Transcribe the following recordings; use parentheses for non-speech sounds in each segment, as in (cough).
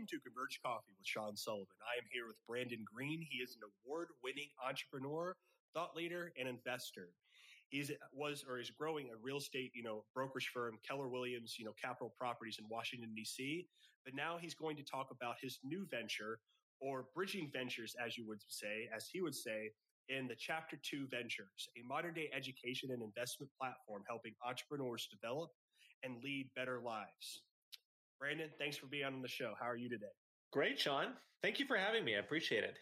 Welcome to Converge Coffee with Sean Sullivan. I am here with Brandon Green. He is an award winning entrepreneur, thought leader, and investor. He was or is growing a real estate, you know, brokerage firm, Keller Williams, you know, Capital Properties in Washington, D.C. But now he's going to talk about his new venture or bridging ventures, as you would say, as he would say, in the Chapter 2 Ventures, a modern day education and investment platform helping entrepreneurs develop and lead better lives. Brandon, thanks for being on the show. How are you today? Great, Sean. Thank you for having me. I appreciate it.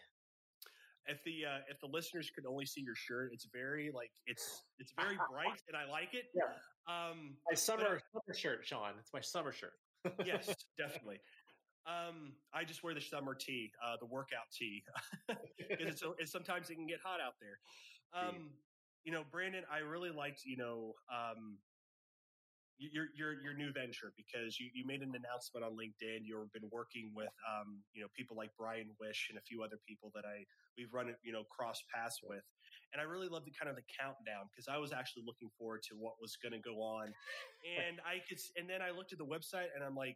If the uh, if the listeners could only see your shirt, it's very like it's it's very bright and I like it. Yeah. Um, my summer but, summer shirt, Sean. It's my summer shirt. yes, (laughs) definitely. Um, I just wear the summer tee, uh, the workout tee, (laughs) because it's, it's, sometimes it can get hot out there. Um, you know, Brandon, I really liked you know um, your your your new venture because you, you made an announcement on LinkedIn. You've been working with um, you know people like Brian Wish and a few other people that I we've run you know cross paths with, and I really love the kind of the countdown because I was actually looking forward to what was going to go on, and I could and then I looked at the website and I'm like,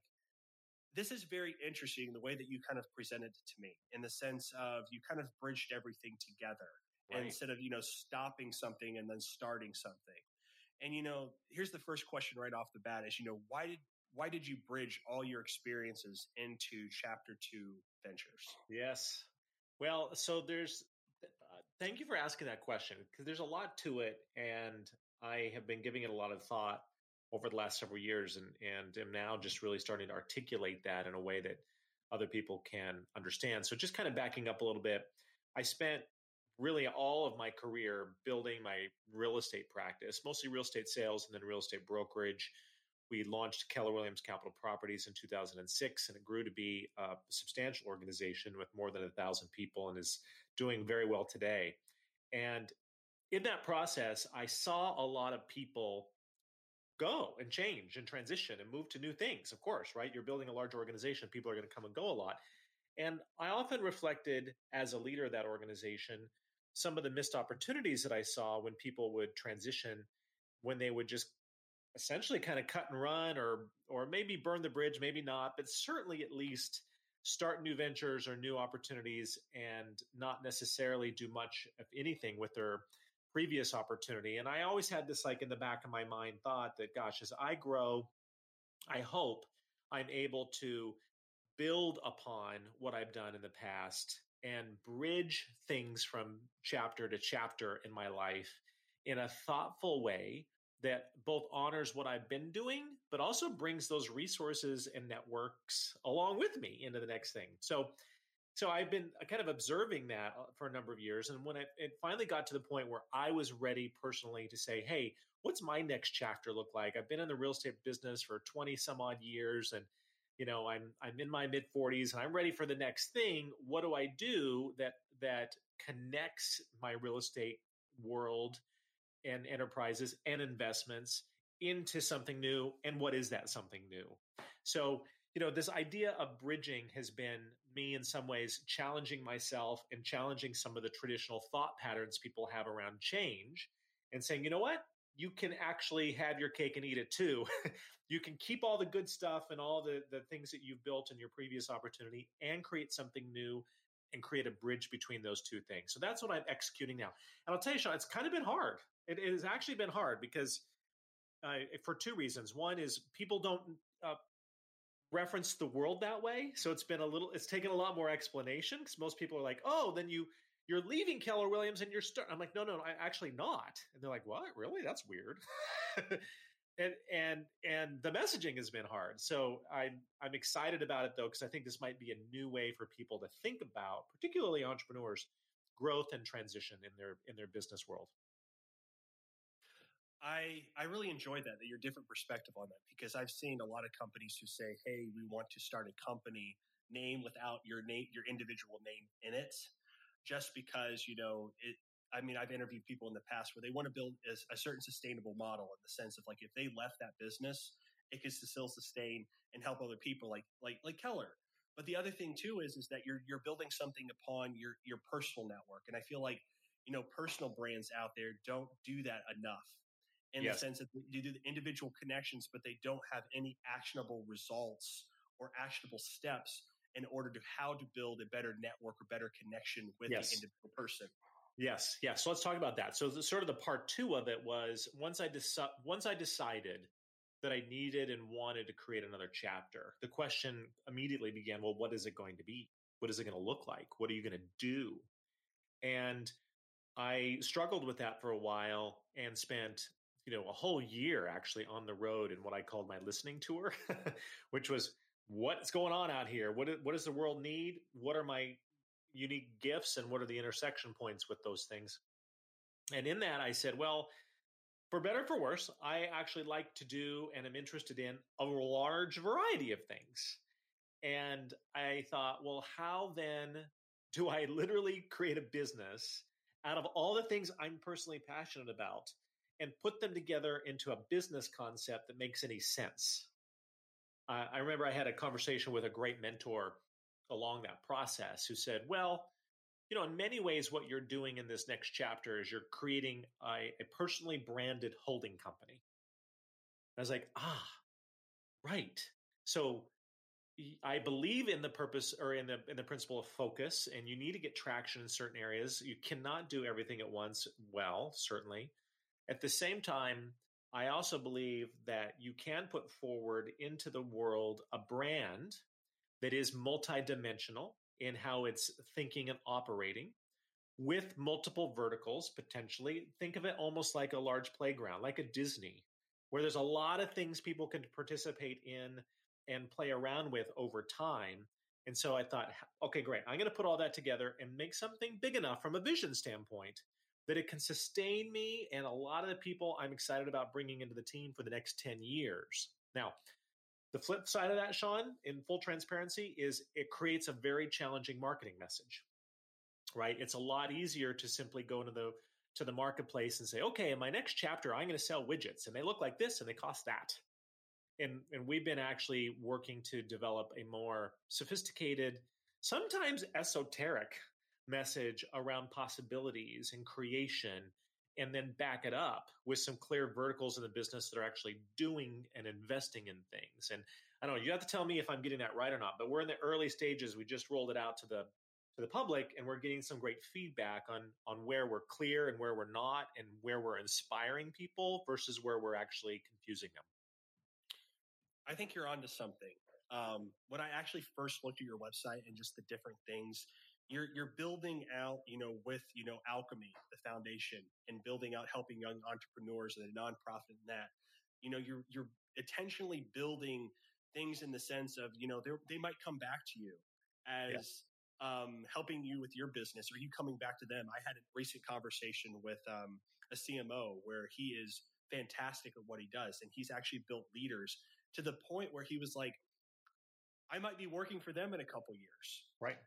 this is very interesting the way that you kind of presented it to me in the sense of you kind of bridged everything together right. instead of you know stopping something and then starting something and you know, here's the first question right off the bat: is you know why did why did you bridge all your experiences into Chapter Two Ventures? Yes. Well, so there's. Uh, thank you for asking that question because there's a lot to it, and I have been giving it a lot of thought over the last several years, and and am now just really starting to articulate that in a way that other people can understand. So, just kind of backing up a little bit, I spent really all of my career building my real estate practice, mostly real estate sales and then real estate brokerage. We launched Keller Williams Capital Properties in 2006, and it grew to be a substantial organization with more than a thousand people and is doing very well today. And in that process, I saw a lot of people go and change and transition and move to new things. Of course, right? You're building a large organization, people are going to come and go a lot. And I often reflected as a leader of that organization some of the missed opportunities that I saw when people would transition, when they would just essentially kind of cut and run or or maybe burn the bridge, maybe not, but certainly at least start new ventures or new opportunities and not necessarily do much of anything with their previous opportunity. And I always had this like in the back of my mind thought that gosh, as I grow, I hope I'm able to build upon what I've done in the past and bridge things from chapter to chapter in my life in a thoughtful way that both honors what I've been doing, but also brings those resources and networks along with me into the next thing. So, so I've been kind of observing that uh, for a number of years, and when it, it finally got to the point where I was ready personally to say, "Hey, what's my next chapter look like?" I've been in the real estate business for twenty some odd years, and you know i'm i'm in my mid 40s and i'm ready for the next thing what do i do that that connects my real estate world and enterprises and investments into something new and what is that something new? So you know this idea of bridging has been me in some ways challenging myself and challenging some of the traditional thought patterns people have around change and saying you know what you can actually have your cake and eat it too. (laughs) you can keep all the good stuff and all the, the things that you've built in your previous opportunity and create something new and create a bridge between those two things. So that's what I'm executing now. And I'll tell you, Sean, it's kind of been hard. it, it has actually been hard because uh, for two reasons. One is people don't uh, reference the world that way. So it's been a little, it's taken a lot more explanation because most people are like, oh, then you you're leaving Keller Williams and you're. I'm like, no, no, no, I actually not. And they're like, what? Really? That's weird. (laughs) and and and the messaging has been hard. So I'm I'm excited about it though because I think this might be a new way for people to think about, particularly entrepreneurs, growth and transition in their in their business world. I I really enjoyed that that your different perspective on that because I've seen a lot of companies who say, "Hey, we want to start a company name without your name your individual name in it." Just because you know it I mean, I've interviewed people in the past where they want to build a, a, certain sustainable model in the sense of like if they left that business, it could still sustain and help other people, like like like Keller. But the other thing too is is that you're you're building something upon your your personal network, and I feel like you know personal brands out there don't do that enough in yes. the sense that they do the individual connections, but they don't have any actionable results or actionable steps in order to how to build a better network or better connection with yes. the individual person. Yes, yes. So let's talk about that. So the, sort of the part two of it was once I deci- once I decided that I needed and wanted to create another chapter, the question immediately began: Well, what is it going to be? What is it going to look like? What are you going to do? And I struggled with that for a while and spent you know a whole year actually on the road in what I called my listening tour, (laughs) which was what's going on out here. What what does the world need? What are my unique gifts, and what are the intersection points with those things? And in that, I said, well, for better or for worse, I actually like to do and am interested in a large variety of things. And I thought, well, how then do I (laughs) literally create a business out of all the things I'm personally passionate about and put them together into a business concept that makes any sense? I remember I had a conversation with a great mentor along that process who said, well, you know, in many ways, what you're doing in this next chapter is you're creating a, a personally branded holding company. I was like, ah, right. So I believe in the purpose or in the in the principle of focus, and you need to get traction in certain areas. You cannot do everything at once. Well, certainly. At the same time, I also believe that you can put forward into the world a brand that is multidimensional in how it's thinking and operating with multiple verticals potentially. Think of it almost like a large playground, like a Disney, where there's a lot of things people can participate in and play around with over time. And so I thought, okay, great. I'm going to put all that together and make something big enough from a vision standpoint that it can sustain me and a lot of the people I'm excited about bringing into the team for the next 10 years. Now, the flip side of that, Sean, in full transparency, is it creates a very challenging marketing message. Right? It's a lot easier to simply go into the to the marketplace and say, okay, in my next chapter, I'm going to sell widgets and they look like this and they cost that. And and we've been actually working to develop a more sophisticated, sometimes esoteric message around possibilities and creation and then back it up with some clear verticals in the business that are actually doing and investing in things. And I don't know, you have to tell me if I'm getting that right or not, but we're in the early stages. We just rolled it out to the to the public and we're getting some great feedback on on where we're clear and where we're not and where we're inspiring people versus where we're actually confusing them. I think you're onto something. Um, when I actually first looked at your website and just the different things you're you're building out, you know, with you know Alchemy, the foundation, and building out helping young entrepreneurs and a nonprofit and that. You know, you're you're intentionally building things in the sense of you know they might come back to you as yeah. um, helping you with your business or you coming back to them. I had a recent conversation with um, a CMO where he is fantastic at what he does, and he's actually built leaders to the point where he was like, I might be working for them in a couple years. Right.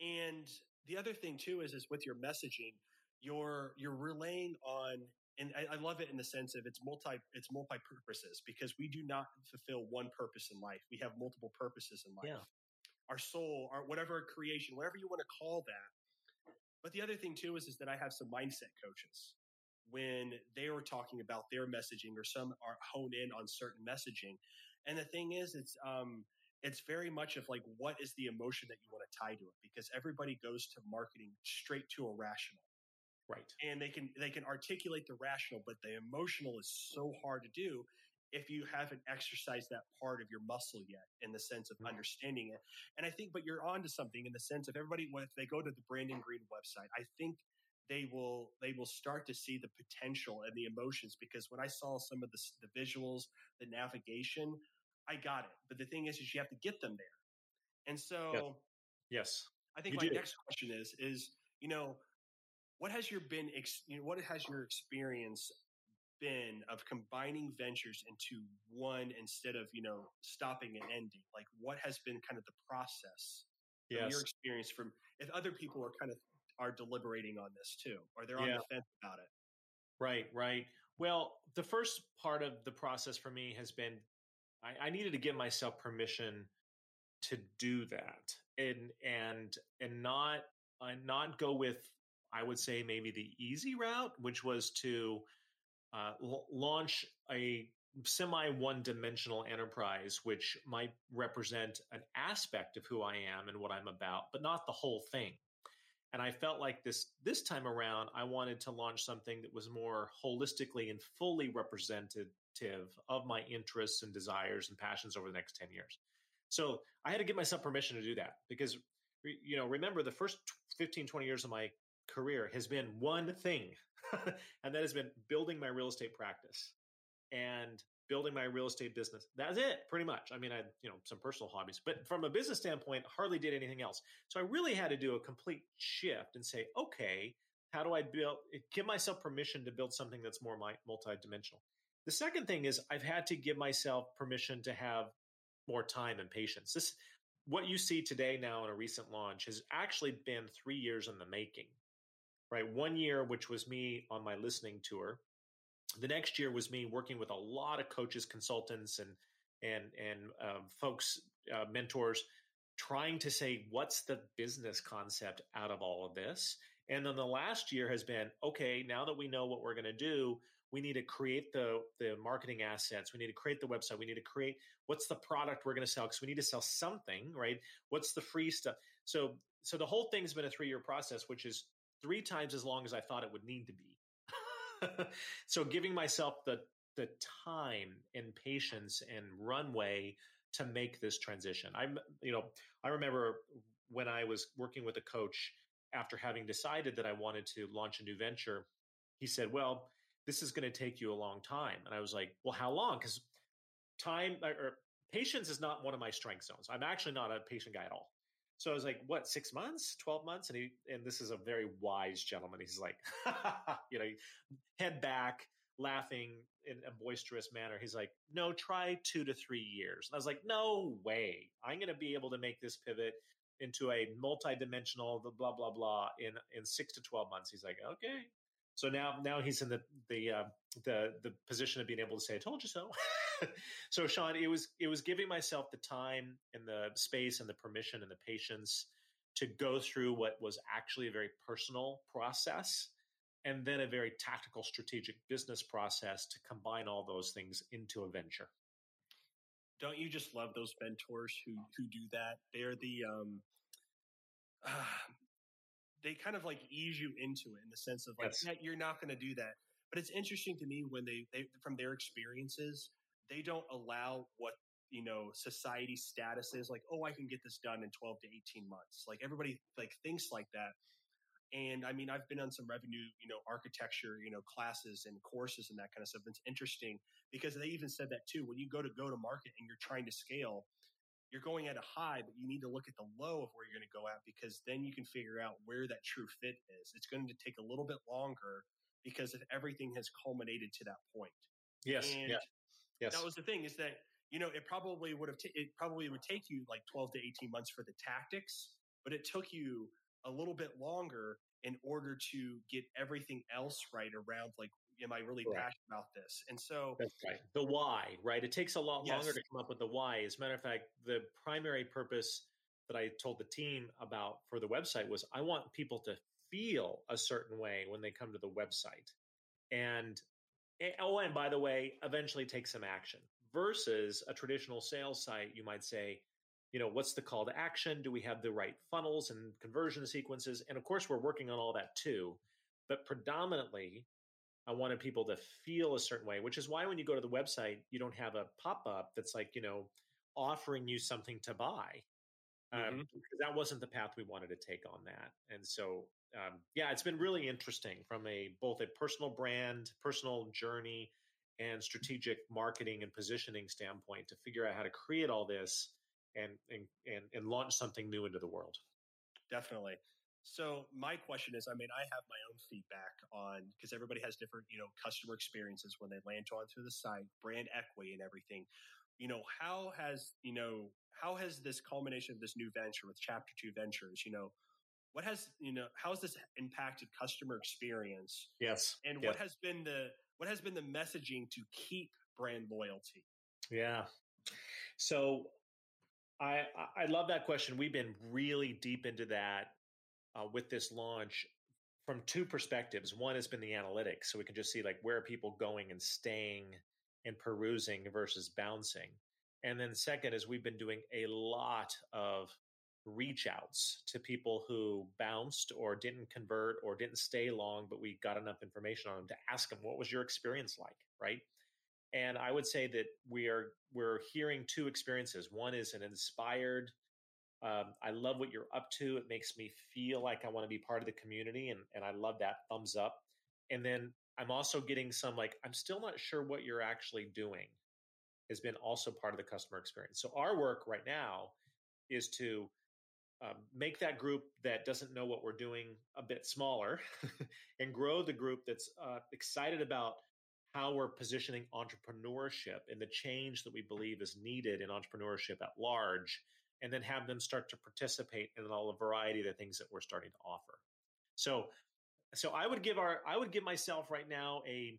And the other thing too is, is with your messaging, you're, you're relaying on, and I, I love it in the sense of it's multi, it's multi purposes because we do not fulfill one purpose in life. We have multiple purposes in life. Yeah. Our soul, our whatever creation, whatever you want to call that. But the other thing too is, is that I have some mindset coaches when they were talking about their messaging or some are hone in on certain messaging. And the thing is, it's, um, it's very much of like what is the emotion that you want to tie to it because everybody goes to marketing straight to a rational right. And they can they can articulate the rational but the emotional is so hard to do if you haven't exercised that part of your muscle yet in the sense of mm-hmm. understanding it. And i think but you're on to something in the sense of everybody if they go to the brandon green website i think they will they will start to see the potential and the emotions because when i saw some of the, the visuals the navigation I got it. But the thing is, is you have to get them there. And so, yes, yes. I think my do. next question is, is, you know, what has your been, you know, what has your experience been of combining ventures into one instead of, you know, stopping and ending? Like what has been kind of the process yes. your experience from if other people are kind of are deliberating on this too, or they're on yeah. the fence about it? Right, right. Well, the first part of the process for me has been I, I needed to give myself permission to do that and and and not uh, not go with I would say maybe the easy route, which was to uh, l- launch a semi one dimensional enterprise, which might represent an aspect of who I am and what I'm about, but not the whole thing. And I felt like this this time around, I wanted to launch something that was more holistically and fully of my interests and desires and passions over the next 10 years. So I had to give myself permission to do that because, you know, remember the first 15, 20 years of my career has been one thing, (laughs) and that has been building my real estate practice and building my real estate business. That's it, pretty much. I mean, I you know, some personal hobbies, but from a business standpoint, hardly did anything else. So I really had to do a complete shift and say, okay, how do I build, give myself permission to build something that's more multidimensional? The second thing is I've had to give myself permission to have more time and patience. This, what you see today now in a recent launch has actually been three years in the making, right? One year, which was me on my listening tour, the next year was me working with a lot of coaches, consultants, and and and um, folks, uh, mentors, trying to say what's the business concept out of all of this. And then the last year has been okay. Now that we know what we're going to do, we need to create the the marketing assets. We need to create the website. We need to create what's the product we're going to sell because we need to sell something, right? What's the free stuff? So so the whole thing's been a three year process, which is three times as long as I thought it would need to be. (laughs) so giving myself the the time and patience and runway to make this transition. I'm you know, I remember when I was working with a coach after having decided that I wanted to launch a new venture, he said, "Well, this is going to take you a long time." And I was like, "Well, how long?" Cuz time or patience is not one of my strength zones. I'm actually not a patient guy at all. So I was like, what, six months, 12 months? And he, and this is a very wise gentleman. He's like, (laughs) you know, head back, laughing in a boisterous manner. He's like, no, try two to three years. And I was like, no way. I'm going to be able to make this pivot into a multi-dimensional the blah, blah, blah in, in six to 12 months. He's like, okay. So now, now he's in the, the, uh, the, the position of being able to say, I told you so. (laughs) so Sean, it was it was giving myself the time and the space and the permission and the patience to go through what was actually a very personal process and then a very tactical strategic business process to combine all those things into a venture don't you just love those mentors who who do that they're the um uh, they kind of like ease you into it in the sense of like yes. yeah, you're not going to do that. But it's interesting to me when they, they from their experiences they don't allow what you know society status is like oh i can get this done in 12 to 18 months. Like everybody like thinks like that. And i mean i've been on some revenue you know architecture you know classes and courses and that kind of stuff. It's interesting because they even said that too. When you go to go to market and you're trying to scale you're going at a high but you need to look at the low of where you're going to go at because then you can figure out where that true fit is it's going to take a little bit longer because if everything has culminated to that point yes and yeah Yes. That was the thing is that, you know, it probably would have, t- it probably would take you like 12 to 18 months for the tactics, but it took you a little bit longer in order to get everything else right around like, am I really right. passionate about this? And so that's right. The why, right? It takes a lot yes. longer to come up with the why. As a matter of fact, the primary purpose that I told the team about for the website was I want people to feel a certain way when they come to the website. And eh, oh, and by the way, eventually take some action versus a traditional sales site. You might say, you know, what's the call to action? Do we have the right funnels and conversion sequences? And of course, we're working on all that too. But predominantly, I wanted people to feel a certain way, which is why when you go to the website, you don't have a pop up that's like, you know, offering you something to buy. Um, mm-hmm. because that wasn't the path we wanted to take on that. And so um, yeah, it's been really interesting from a both a personal brand, personal journey, and strategic marketing and positioning standpoint to figure out how to create all this and and and, and launch something new into the world. Definitely. So my question is, I mean, I have my own feedback on because everybody has different, you know, customer experiences when they land onto the site, brand equity and everything. You know, how has, you know, how has this culmination of this new venture with Chapter Two Ventures, you know, what has you know how has this impacted customer experience? Yes. And what has been the what has been the messaging to keep brand loyalty? Yeah. So i i love that question. We've been really deep into that uh, with this launch from two perspectives one has been the analytics so we can just see like where are people going and staying and perusing versus bouncing. And then second is we've been doing a lot of reach outs to people who bounced or didn't convert or didn't stay long, but we got enough information on them to ask them, what was your experience like? Right. And I would say that we are we're hearing two experiences. One is an inspired, um, I love what you're up to. It makes me feel like I want to be part of the community, and and I love that thumbs up. And then I'm also getting some like I'm still not sure what you're actually doing has been also part of the customer experience. So our work right now is to um, make that group that doesn't know what we're doing a bit smaller (laughs) and grow the group that's uh, excited about how we're positioning entrepreneurship and the change that we believe is needed in entrepreneurship at large and then have them start to participate in all the variety of the things that we're starting to offer so so i would give our i would give myself right now a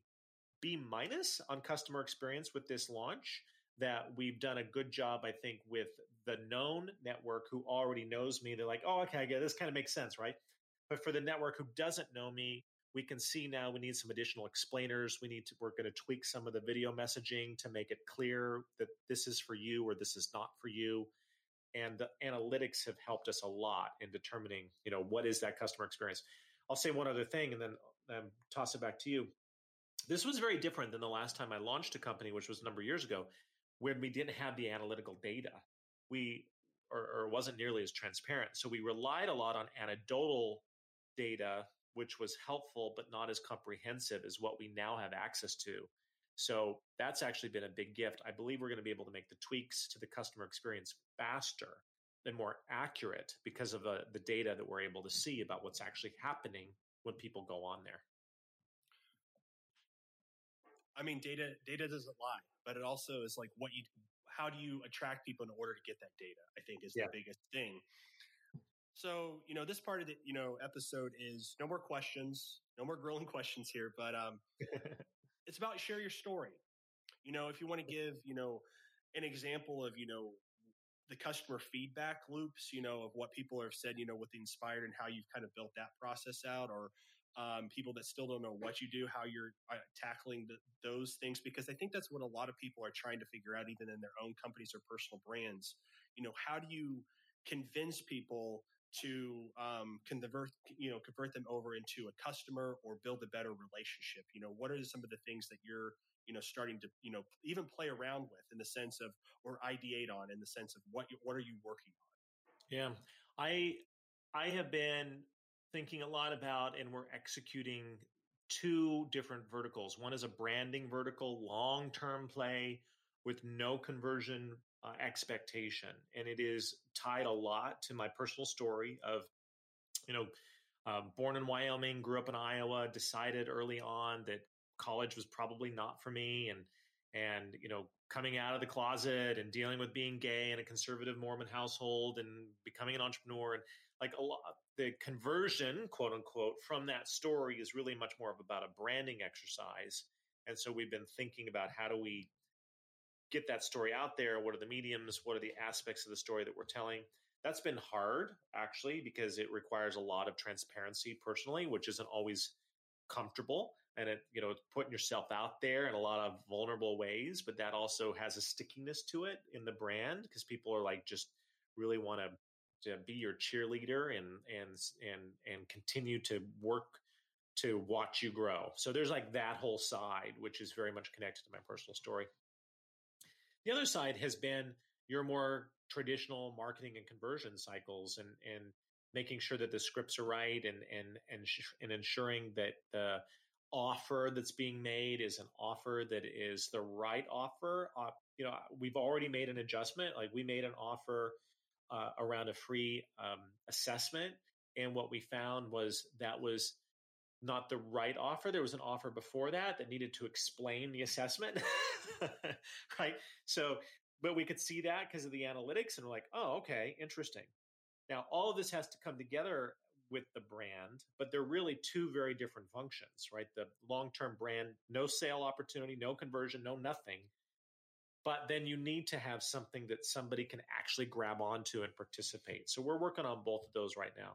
b minus on customer experience with this launch that we've done a good job i think with the known network who already knows me they're like oh okay i get it. this kind of makes sense right but for the network who doesn't know me we can see now we need some additional explainers. We need to, we're going to tweak some of the video messaging to make it clear that this is for you or this is not for you. And the analytics have helped us a lot in determining, you know, what is that customer experience. I'll say one other thing and then um, toss it back to you. This was very different than the last time I launched a company, which was a number of years ago, when we didn't have the analytical data. We or, or wasn't nearly as transparent. So we relied a lot on anecdotal data which was helpful but not as comprehensive as what we now have access to. So that's actually been a big gift. I believe we're going to be able to make the tweaks to the customer experience faster and more accurate because of the, uh, the data that we're able to see about what's actually happening when people go on there. I mean, data data doesn't lie, but it also is like what you how do you attract people in order to get that data? I think is yeah. the biggest thing. So, you know, this part of the, you know, episode is no more questions, no more grilling (laughs) questions here, but um, (laughs) it's about share your story. You know, if you want to give, you know, an example of, you know, the customer feedback loops, you know, of what people have said, you know, with inspired and how you've kind of built that process out, or um, people that still don't know what you do, how you're uh, tackling the, those things, because I think that's what a lot of people are trying to figure out, even in their own companies or personal brands. You know, how do you convince people to um, convert you know convert them over into a customer or build a better relationship you know what are some of the things that you're you know starting to you know even play around with in the sense of or ideate on in the sense of what you, what are you working on yeah i i have been thinking a lot about and we're executing two different verticals one is a branding vertical long term play with no conversion uh, expectation. And it is tied a lot to my personal story of, you know, uh, born in Wyoming, grew up in Iowa, decided early on that college was probably not for me. And, and, you know, coming out of the closet and dealing with being gay in a conservative Mormon household and becoming an entrepreneur and like a lot, the conversion, quote unquote, from that story is really much more of about a branding exercise. And so we've been thinking about how do we get that story out there? What are the mediums? What are the aspects of the story that we're telling? That's been hard actually because it requires a lot of transparency personally, which isn't always comfortable. And it, you know, putting yourself out there in a lot of vulnerable ways, but that also has a stickiness to it in the brand because people are like just really want to be your cheerleader and and and and continue to work to watch you grow. So there's like that whole side, which is very much connected to my personal story. The other side has been your more traditional marketing and conversion cycles and, and making sure that the scripts are right and, and, and, and ensuring that the offer that's being made is an offer that is the right offer. Uh, you know, we've already made an adjustment. Like we made an offer uh, around a free um, assessment. And what we found was that was not the right offer. There was an offer before that that needed to explain the assessment. (laughs) right. So, but we could see that because of the analytics and we're like, oh, okay, interesting. Now, all of this has to come together with the brand, but they're really two very different functions, right? The long term brand, no sale opportunity, no conversion, no nothing. But then you need to have something that somebody can actually grab onto and participate. So we're working on both of those right now.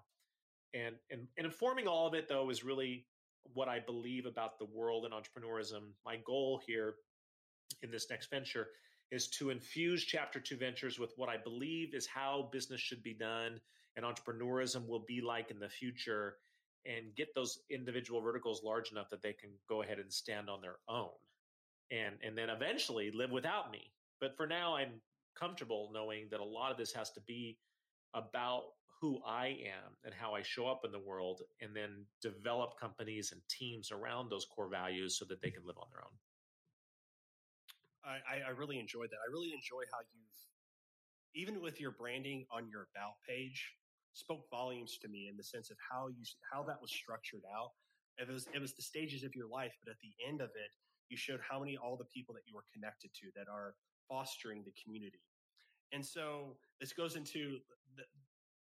And, and, and informing all of it, though, is really what I believe about the world and entrepreneurism. My goal here in this next venture is to infuse chapter two ventures with what I believe is how business should be done and entrepreneurism will be like in the future and get those individual verticals large enough that they can go ahead and stand on their own and and then eventually live without me. But for now i'm comfortable knowing that a lot of this has to be about who i am and how i show up in the world and then develop companies and teams around those core values so that they can live on their own I, I really enjoyed that. I really enjoy how you've, even with your branding on your about page, spoke volumes to me in the sense of how you how that was structured out. It was it was the stages of your life, but at the end of it, you showed how many all the people that you were connected to that are fostering the community. And so this goes into the,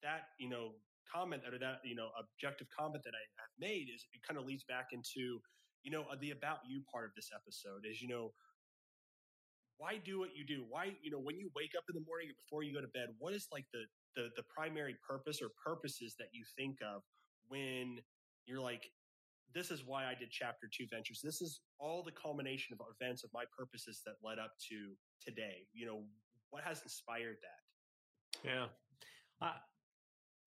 that you know comment or that you know objective comment that I have made is it kind of leads back into you know uh, the about you part of this episode is you know why do what you do? Why, you know, when you wake up in the morning or before you go to bed, what is like the, the, the primary purpose or purposes that you think of when you're like, this is why I did chapter two ventures. This is all the culmination of events of my purposes that led up to today. You know, what has inspired that? Yeah. Uh,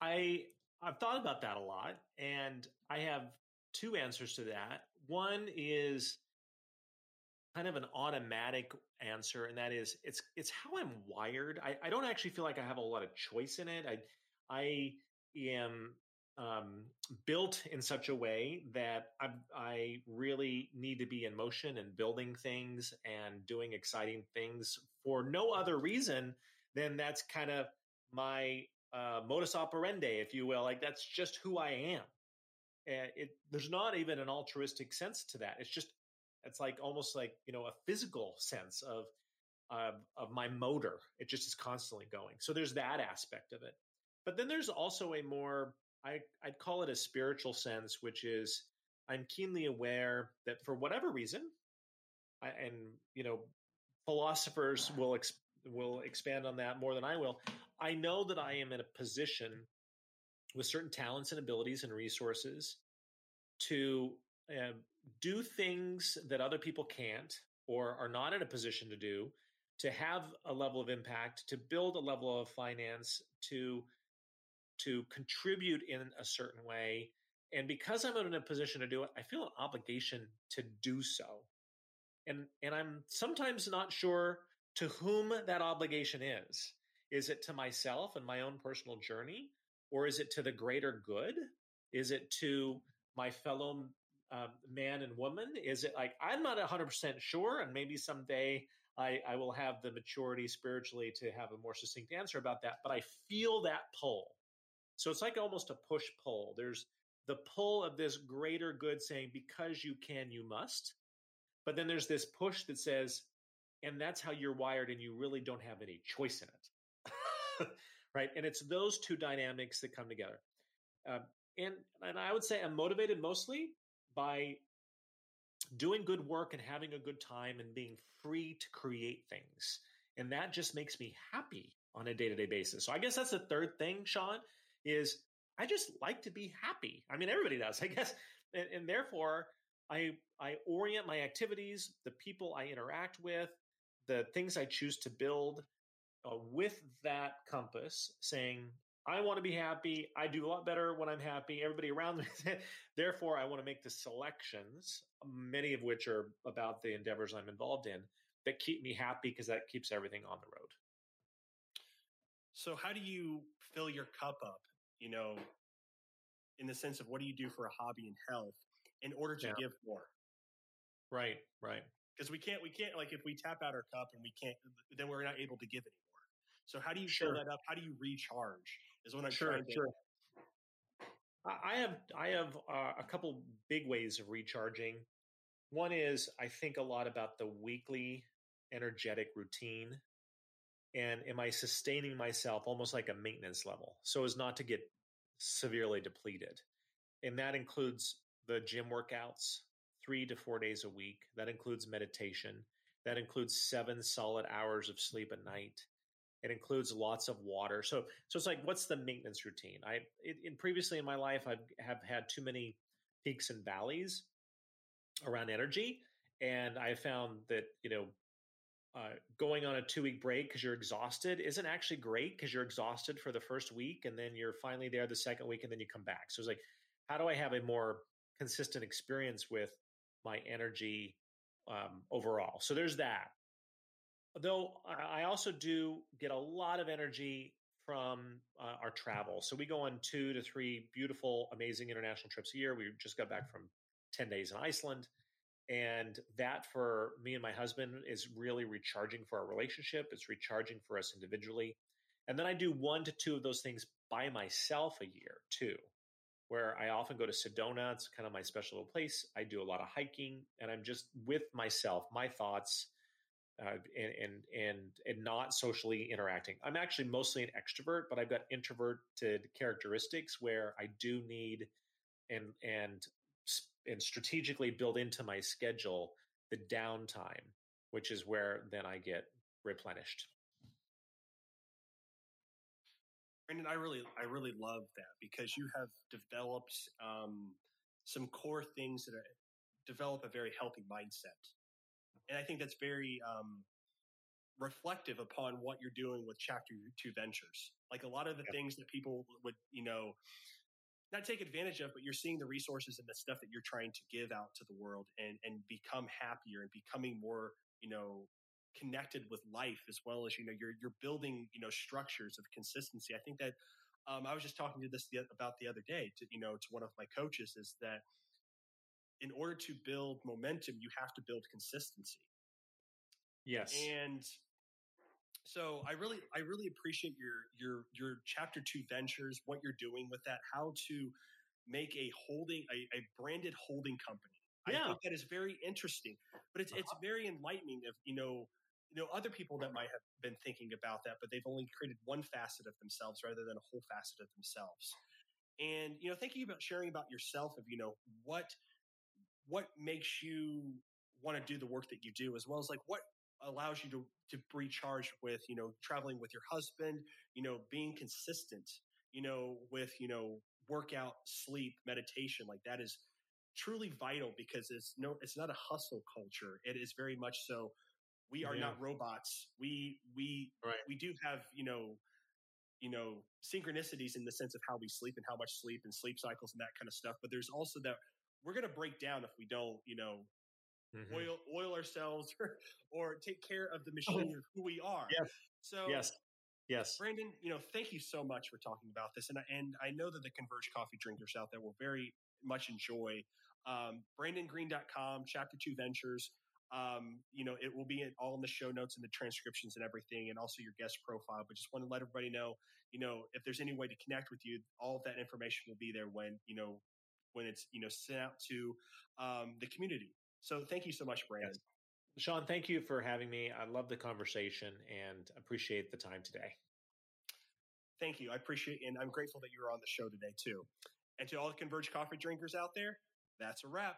I, I've thought about that a lot and I have two answers to that. One is kind of an automatic answer, and that is it's it's how I'm wired. I, I don't actually feel like I have a lot of choice in it. I I am um, built in such a way that I, I really need to be in motion and building things and doing exciting things for no other reason than that's kind of my uh, modus operandi, if you will. Like that's just who I am. Uh, it, there's not even an altruistic sense to that. It's just it's like almost like you know a physical sense of of, of my motor. It just is constantly going. So there's that aspect of it. But then there's also a more I, I'd call it a spiritual sense, which is I'm keenly aware that for whatever reason, I, and you know, philosophers will ex, will expand on that more than I will. I know that I am in a position with certain talents and abilities and resources to uh, do things that other people can't or are not in a position to do to have a level of impact to build a level of finance to to contribute in a certain way. And because i'm in a position to do it i feel an obligation to do so. And and i'm sometimes not sure to whom that obligation is. Is it to myself and my own personal journey or is it to the greater good? Is it to my fellow uh, man and woman? Is it like I'm not 100% sure, and maybe someday I, I will have the maturity spiritually to have a more succinct answer about that, but I feel that pull. So it's like almost a push pull. There's the pull of this greater good saying, because you can, you must. But then there's this push that says, and that's how you're wired, and you really don't have any choice in it. (laughs) right. And it's those two dynamics that come together. Uh, and, and I would say I'm motivated mostly by doing good work and having a good time and being free to create things. And that just makes me happy on a day to day basis. So I guess that's the third thing, Sean, is I just like to be happy. I mean, everybody does, (laughs) I guess. And, and therefore, I, I orient my activities, the people I interact with, the things I choose to build uh, with that compass, saying, I want to be happy. I do a lot better when I'm happy. Everybody around me. (laughs) Therefore, I want to make the selections, many of which are about the endeavors I'm involved in, that keep me happy because that keeps everything on the road. So, how do you fill your cup up? You know, in the sense of what do you do for a hobby and health in order to yeah. give more? Right, right. Because we can't, we can't like if we tap out our cup and we can't, then we're not able to give anymore. So how do you sure. fill that up? How do you recharge? Is what I'm sure, trying to. Sure. I have I have uh, a couple big ways of recharging. One is I think a lot about the weekly energetic routine and am I sustaining myself almost like a maintenance level so as not to get severely depleted. And that includes the gym workouts 3 to 4 days a week. That includes meditation. That includes 7 solid hours of sleep a night. It includes lots of water. So, so it's like, what's the maintenance routine? I, it, in previously in my life, I have had too many peaks and valleys around energy. And I found that, you know, uh, going on a two week break because you're exhausted isn't actually great because you're exhausted for the first week and then you're finally there the second week and then you come back. So it's like, how do I have a more consistent experience with my energy um, overall? So there's that. Though I also do get a lot of energy from uh, our travel. So we go on two to three beautiful, amazing international trips a year. We just got back from 10 days in Iceland. And that for me and my husband is really recharging for our relationship. It's recharging for us individually. And then I do one to two of those things by myself a year too, where I often go to Sedona. It's kind of my special little place. I do a lot of hiking and I'm just with myself, my thoughts, uh, and, and and and not socially interacting. I'm actually mostly an extrovert, but I've got introverted characteristics where I do need and and and strategically build into my schedule the downtime, which is where then I get replenished. Brandon, I really, I really love that because you have developed um, some core things that are, develop a very healthy mindset, and I think that's very um, reflective upon what you're doing with Chapter Two Ventures. Like a lot of the things that people would, you know, not take advantage of, but you're seeing the resources and the stuff that you're trying to give out to the world and, and become happier and becoming more, you know, connected with life as well as, you know, you're, you're building, you know, structures of consistency. I think that, um, I was just talking to this the, about the other day to, you know, to one of my coaches is that in order to build momentum, you have to build consistency. Yes. And so I really, I really appreciate your your your chapter two ventures, what you're doing with that, how to make a holding a, a branded holding company. Yeah. I think that is very interesting, but it's it's uh-huh. very enlightening. Of you know, you know, other people that might have been thinking about that, but they've only created one facet of themselves rather than a whole facet of themselves. And you know, thinking about sharing about yourself of you know what what makes you want to do the work that you do, as well as like what allows you to, to recharge with, you know, traveling with your husband, you know, being consistent, you know, with, you know, workout, sleep, meditation. Like that is truly vital because it's no, it's not a hustle culture. It is very much so. We are yeah. not robots. We, we, right. we do have, you know, you know, synchronicities in the sense of how we sleep and how much sleep and sleep cycles and that kind of stuff. But there's also that we're going to break down if we don't, you know, mm-hmm. oil oil ourselves (laughs) or, or take care of the oh. machine of who we are. Yes. So yes. Yes. Brandon, you know, thank you so much for talking about this. And, and I know that the Converge coffee drinkers out there will very much enjoy um, BrandonGreen.com, Chapter 2 Ventures. Um, you know, it will be in, all in the show notes and the transcriptions and everything, and also your guest profile. But just want to let everybody know, you know, if there's any way to connect with you, all of that information will be there when, you know, when it's, you know, sent out to um, the community. So thank you so much, Brandon. Yes. Sean, thank you for having me. I love the conversation and appreciate the time today. Thank you. I appreciate and I'm grateful that you were on the show today too. And to all the Converge coffee drinkers out there, that's a wrap.